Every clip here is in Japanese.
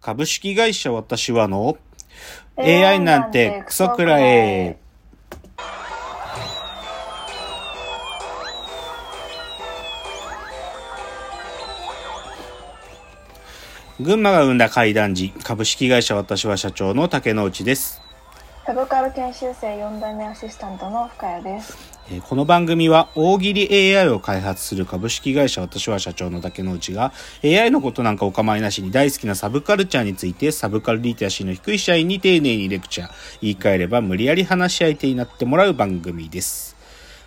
株式会社私はの AI なんてクソくらえ。群馬が生んだ怪談時、株式会社私は社長の竹之内です。サブカル研修生4代目アシスタントの深谷です。えーこの番組は大喜利 AI を開発する株式会社私は社長の竹之内が AI のことなんかお構いなしに大好きなサブカルチャーについてサブカルリテラシーの低い社員に丁寧にレクチャー言い換えれば無理やり話し相手になってもらう番組です。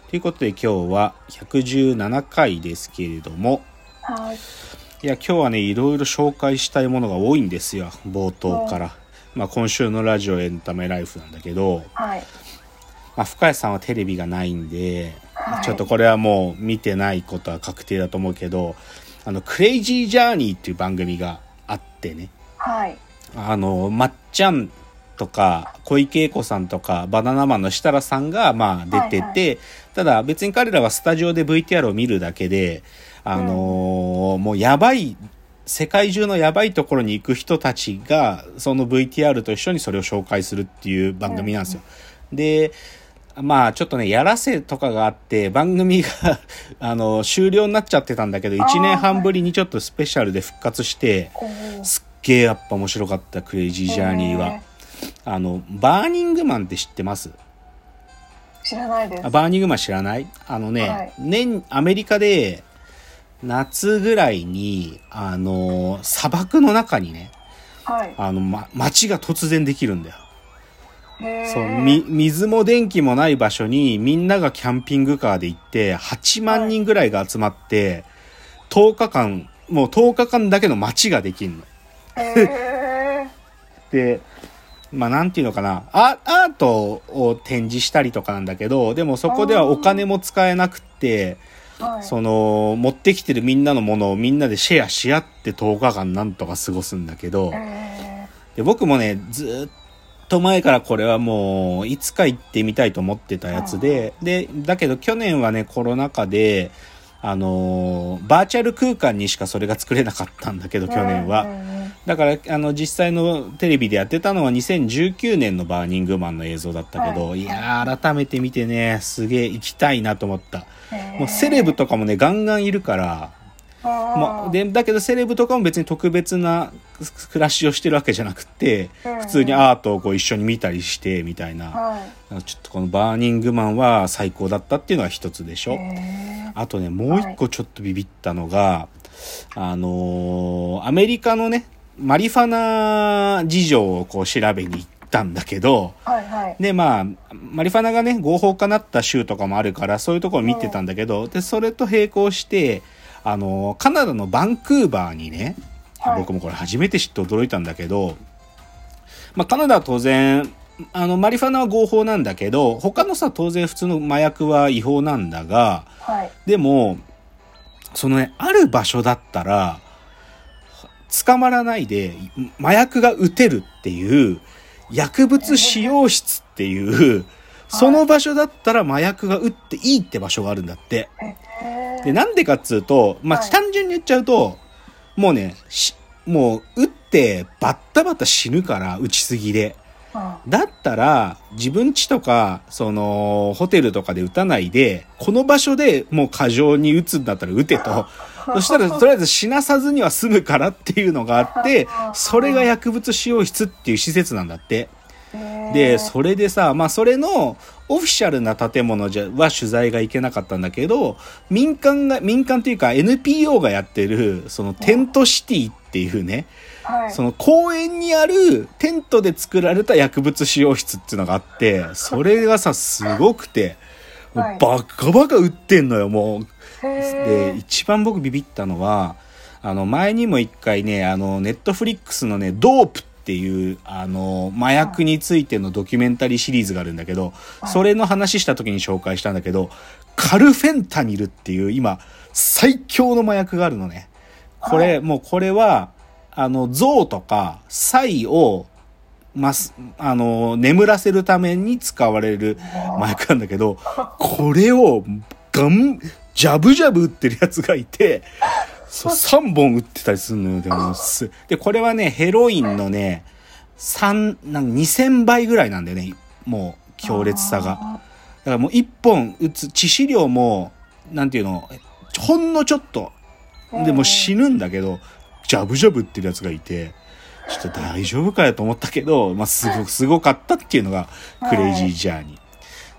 ということで今日は117回ですけれどもはい。いや今日はねいろいろ紹介したいものが多いんですよ冒頭から。まあ今週のラジオエンタメライフなんだけど、はい。まあ、深谷さんはテレビがないんで、はいちょっとこれはもう見てないことは確定だと思うけど、あの、クレイジージャーニーっていう番組があってね、はい。あの、まっちゃんとか、小池栄子さんとか、バナナマンの設楽さんが、まあ出てて、はいただ別に彼らはスタジオで VTR を見るだけで、あのーもうやばい、世界中のやばいところに行く人たちが、その VTR と一緒にそれを紹介するっていう番組なんですよ。で、まあちょっとね、やらせとかがあって、番組が あの、終了になっちゃってたんだけど、1年半ぶりにちょっとスペシャルで復活して、すっげえやっぱ面白かった、クレイジージャーニーはへ。あの、バーニングマンって知ってます？知らないです。あバーニングマン知らない？あのね、はい年、アメリカで、夏ぐらいに、あの、砂漠の中にね、はい。あの、ま、街が突然できるんだよ。そう、み、水も電気もない場所にみんながキャンピングカーで行って、8万人ぐらいが集まって、10日間、もう10日間だけの街ができるの。へ で、まあなんていうのかな、アアートを展示したりとかなんだけど、でもそこではお金も使えなくって、ー。はい。その、持ってきてるみんなのものをみんなでシェアし合って10日間なんとか過ごすんだけど、へで僕もね、ずーっと前からこれはもう、いつか行ってみたいと思ってたやつで、で、だけど去年はね、コロナ禍で、あのーバーチャル空間にしかそれが作れなかったんだけど、ー去年は。だから、あの、実際のテレビでやってたのは2019年のバーニングマンの映像だったけど、はいい、やー、改めて見てね、すげえ行きたいなと思った。もうセレブとかもね、ガンガンいるから、まあ、で、だけどセレブとかも別に特別な暮らしをしてるわけじゃなくて、うん普通にアートをこう一緒に見たりして、みたいな。はい。ちょっとこのバーニングマンは最高だったっていうのが一つでしょ。あとね、もう一個ちょっとビビったのが、あのーアメリカのね、マリファナ事情をこう調べに行ったんだけど、はいはい。で、まあ、マリファナがね、合法化なった州とかもあるから、そういうところ見てたんだけど、で、それと並行して、あのーカナダのバンクーバーにね、はい僕もこれ初めて知って驚いたんだけど、まあ、カナダは当然、あの、マリファナは合法なんだけど、他のさ、当然普通の麻薬は違法なんだが、はい。でも、そのね、ある場所だったら、捕まらないで、麻薬が撃てるっていう、薬物使用室っていう、その場所だったら麻薬が撃っていいって場所があるんだって。で、なんでかっつうと、まあ、はい単純に言っちゃうと、もうね、しもう、撃ってバッタバタ死ぬから、撃ちすぎで。うんだったら、自分家とか、その、ホテルとかで撃たないで、この場所でもう過剰に撃つんだったら撃てと。そしたら、とりあえず死なさずには済むからっていうのがあって、それが薬物使用室っていう施設なんだって。で、それでさ、まあそれのオフィシャルな建物じゃは取材が行けなかったんだけど、民間が、民間というか NPO がやってる、そのテントシティっていうね、はい。その公園にあるテントで作られた薬物使用室っていうのがあって、それがさ、すごくて、バカバカ売ってんのよ、もう。で、一番僕ビビったのは、あの、前にも一回ね、あの、ネットフリックスのね、ドープっていう、あの、麻薬についてのドキュメンタリーシリーズがあるんだけど、はい。それの話した時に紹介したんだけど、カルフェンタニルっていう今、最強の麻薬があるのね。これ、はもうこれは、あの、象とか、サイを、ます、あの、眠らせるために使われる麻薬なんだけど、これを、ガン、ジャブジャブ打ってるやつがいて、そう、3本打ってたりするのよ、でもす。で、これはね、ヘロインのね、3、なんか2000倍ぐらいなんだよね、もう、強烈さが。だからもう1本打つ、致死量も、なんていうの、ほんのちょっと、でも死ぬんだけど、ジャブジャブってるやつがいて、ちょっと大丈夫かよと思ったけど、まあ、すご、すごかったっていうのが、クレイジージャーニー。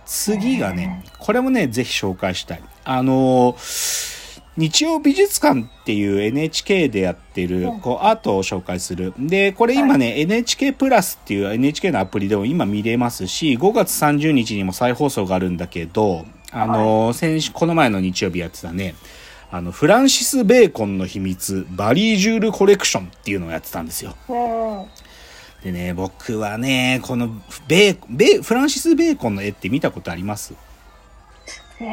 次がね、これもね、ぜひ紹介したい。あのー日曜美術館っていう NHK でやってる、こう、アートを紹介する。で、これ今ね、NHK プラスっていう NHK のアプリでも今見れますし、5月30日にも再放送があるんだけど、あのー先週、この前の日曜日やってたね、あの、フランシス・ベーコンの秘密、バリージュールコレクションっていうのをやってたんですよ。うん。でね、僕はね、このベー、ベー、フランシス・ベーコンの絵って見たことあります？えー、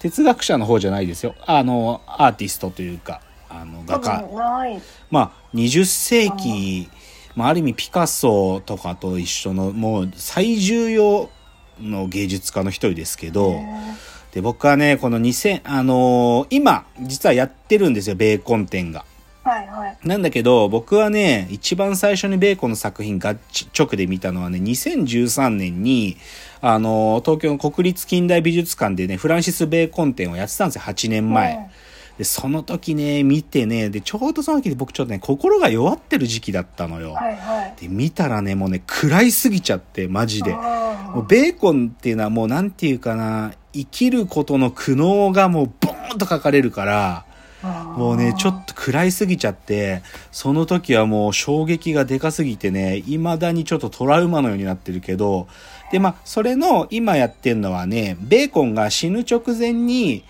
哲学者の方じゃないですよ。あの、アーティストというか、あの、画家。まあ、20世紀、まあ、ある意味ピカソとかと一緒の、もう最重要の芸術家の一人ですけど、で、僕はね、この2000、あのー今、実はやってるんですよ、ベーコン展が。はいはい。なんだけど、僕はね、一番最初にベーコンの作品が直で見たのはね、2013年に、あの、東京の国立近代美術館でね、フランシス・ベーコン展をやってたんですよ、8年前。うんで、その時ね、見てね、で、ちょうどその時で僕ちょっとね、心が弱ってる時期だったのよ。はいはい。で、見たらね、もうね、暗いすぎちゃって、マジで。あもうベーコンっていうのはもうなんていうかな、生きることの苦悩がもうボーンと書かれるから、ーもうね、ちょっと暗いすぎちゃって、その時はもう衝撃がでかすぎてね、未だにちょっとトラウマのようになってるけど、で、まあ、それの今やってんのはね、ベーコンが死ぬ直前に、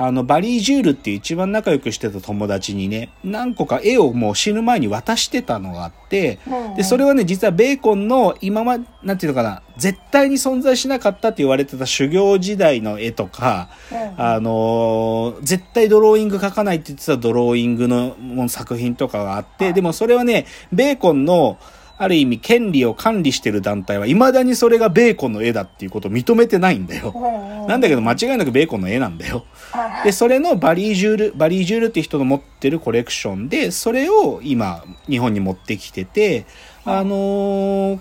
あの、バリー・ジュールっていう一番仲良くしてた友達にね、何個か絵をもう死ぬ前に渡してたのがあって、うんで、それはね、実はベーコンの今ま、なんていうのかな、絶対に存在しなかったって言われてた修行時代の絵とか、うんあのー絶対ドローイング描かないって言ってたドローイングの作品とかがあって、でもそれはね、ベーコンの、ある意味権利を管理してる団体は未だにそれがベーコンの絵だっていうことを認めてないんだよ。なんだけど間違いなくベーコンの絵なんだよ。で、それのバリージュール、バリージュールって人の持ってるコレクションで、それを今、日本に持ってきてて、あのー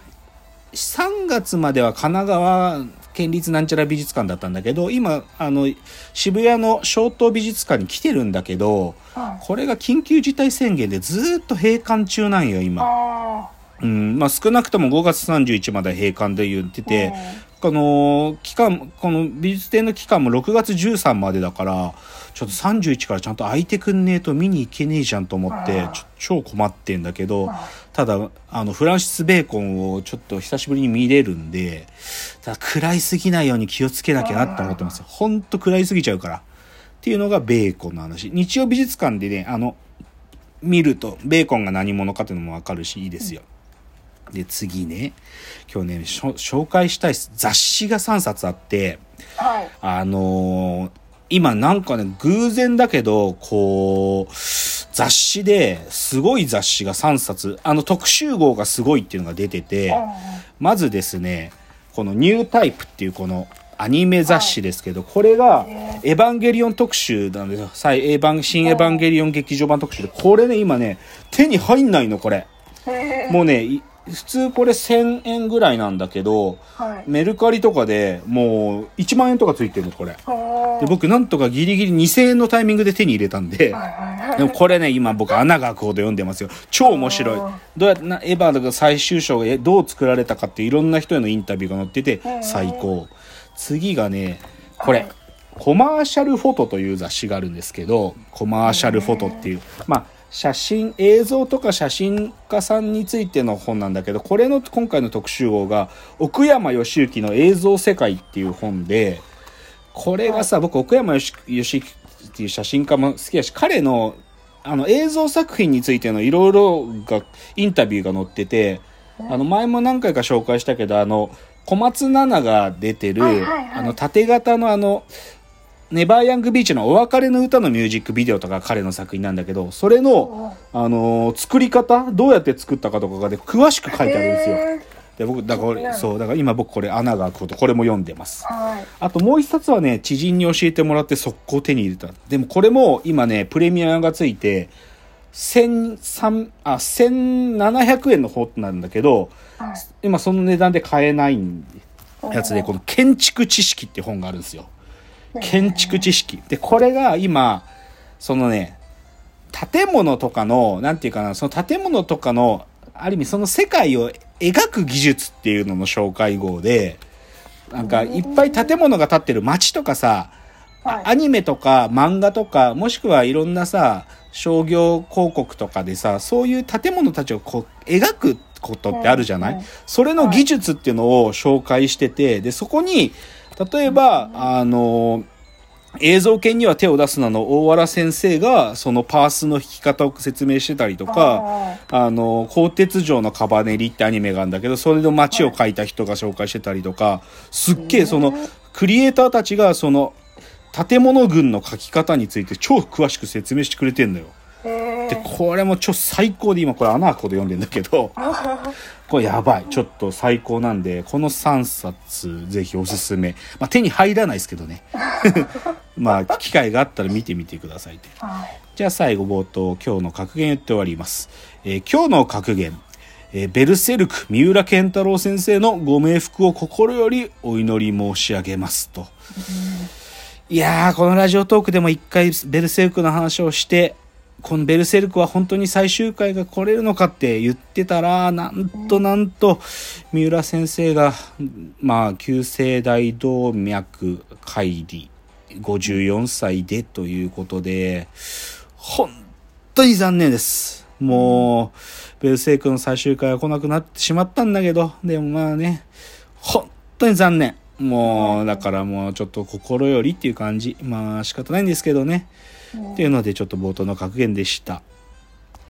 3月までは神奈川県立なんちゃら美術館だったんだけど、今、あの、渋谷の小東美術館に来てるんだけど、うんこれが緊急事態宣言でずーっと閉館中なんよ、今。あうん、まあ少なくとも5月31まで閉館で言ってて、この期間、この美術展の期間も6月13までだから、ちょっと31からちゃんと空いてくんねえと見に行けねえじゃんと思って超困ってんだけど、ただ、あの、フランシス・ベーコンをちょっと久しぶりに見れるんで、ただ暗いすぎないように気をつけなきゃなって思ってますよ。ほんと暗いすぎちゃうから。っていうのがベーコンの話。日曜美術館でね、あの、見ると、ベーコンが何者かっていうのもわかるし、いいですよ。で、次ね、今日ね、紹介したい雑誌が3冊あって、はい。あのー今なんかね、偶然だけど、こう、雑誌ですごい雑誌が3冊、あの特集号がすごいっていうのが出てて、まずですね、このニュータイプっていうこのアニメ雑誌ですけど、これがエヴァンゲリオン特集なんですよ。再エヴァン、新エヴァンゲリオン劇場版特集で、これね、今ね、手に入んないの、これ。へもうね、い普通これ1000円ぐらいなんだけど、はいメルカリとかでもう1万円とかついてるの、これ。で、僕なんとかギリギリ2000円のタイミングで手に入れたんで、でもこれね、今僕穴が開くほど読んでますよ。超面白い。どうやってな、エヴァの最終章がえどう作られたかっていろんな人へのインタビューが載っててうん最高。次がね、これ、はいコマーシャルフォトという雑誌があるんですけど、コマーシャルフォトっていう、まあ、写真、映像とか写真家さんについての本なんだけど、これの今回の特集号が、奥山義行の映像世界っていう本で、これがさ、僕、奥山義義行っていう写真家も好きだし、彼の、あの、映像作品についてのいろいろが、インタビューが載ってて、あの、前も何回か紹介したけど、あの、小松菜奈が出てる、はいはいはい。あの、縦型のあの、ネバーヤングビーチのお別れの歌のミュージックビデオとか彼の作品なんだけど、それの、あのー作り方どうやって作ったかとかがで詳しく書いてあるんですよ。で僕だからそうだから今僕これ穴が開くことこれも読んでます。はい。あともう一冊はね知人に教えてもらって速攻手に入れた。でもこれも今ねプレミアムがついて13あ1700円の方なんだけどはい。今その値段で買えないやつでこのの建築知識って本があるんですよ建築知識。で、これが今、そのね、建物とかの、なんていうかな、その建物とかの、ある意味その世界を描く技術っていうのの紹介号で、なんかいっぱい建物が建ってる街とかさ、はい。アニメとか漫画とか、もしくはいろんなさ、商業広告とかでさ、そういう建物たちをこう描くことってあるじゃない、それの技術っていうのを紹介してて、で、そこに、例えば、あの、映像系には手を出すなの大原先生がそのパースの弾き方を説明してたりとか、はいあの、鋼鉄城のカバネリってアニメがあるんだけど、それの街を描いた人が紹介してたりとか、すっげえその、クリエイターたちがその、建物群の描き方について超詳しく説明してくれてんのよ。へで、これも超最高で今これ穴開くほど読んでんだけど、これやばい。ちょっと最高なんで、この3冊ぜひおすすめ。まあ手に入らないですけどね。まあ機会があったら見てみてくださいって。はい。じゃあ最後冒頭今日の格言言って終わります。えー今日の格言、えーベルセルク三浦健太郎先生のご冥福を心よりお祈り申し上げますと。いやー、このラジオトークでも一回ベルセルクの話をして、このベルセルクは本当に最終回が来れるのかって言ってたら、なんとなんと、三浦先生が、まあ、急性大動脈解離、54歳でということで、本当に残念です。もう、ベルセルクの最終回は来なくなってしまったんだけど、でもまあね、本当に残念。もう、だからもうちょっと心よりっていう感じ。まあ仕方ないんですけどね。っていうのでちょっと冒頭の格言でした。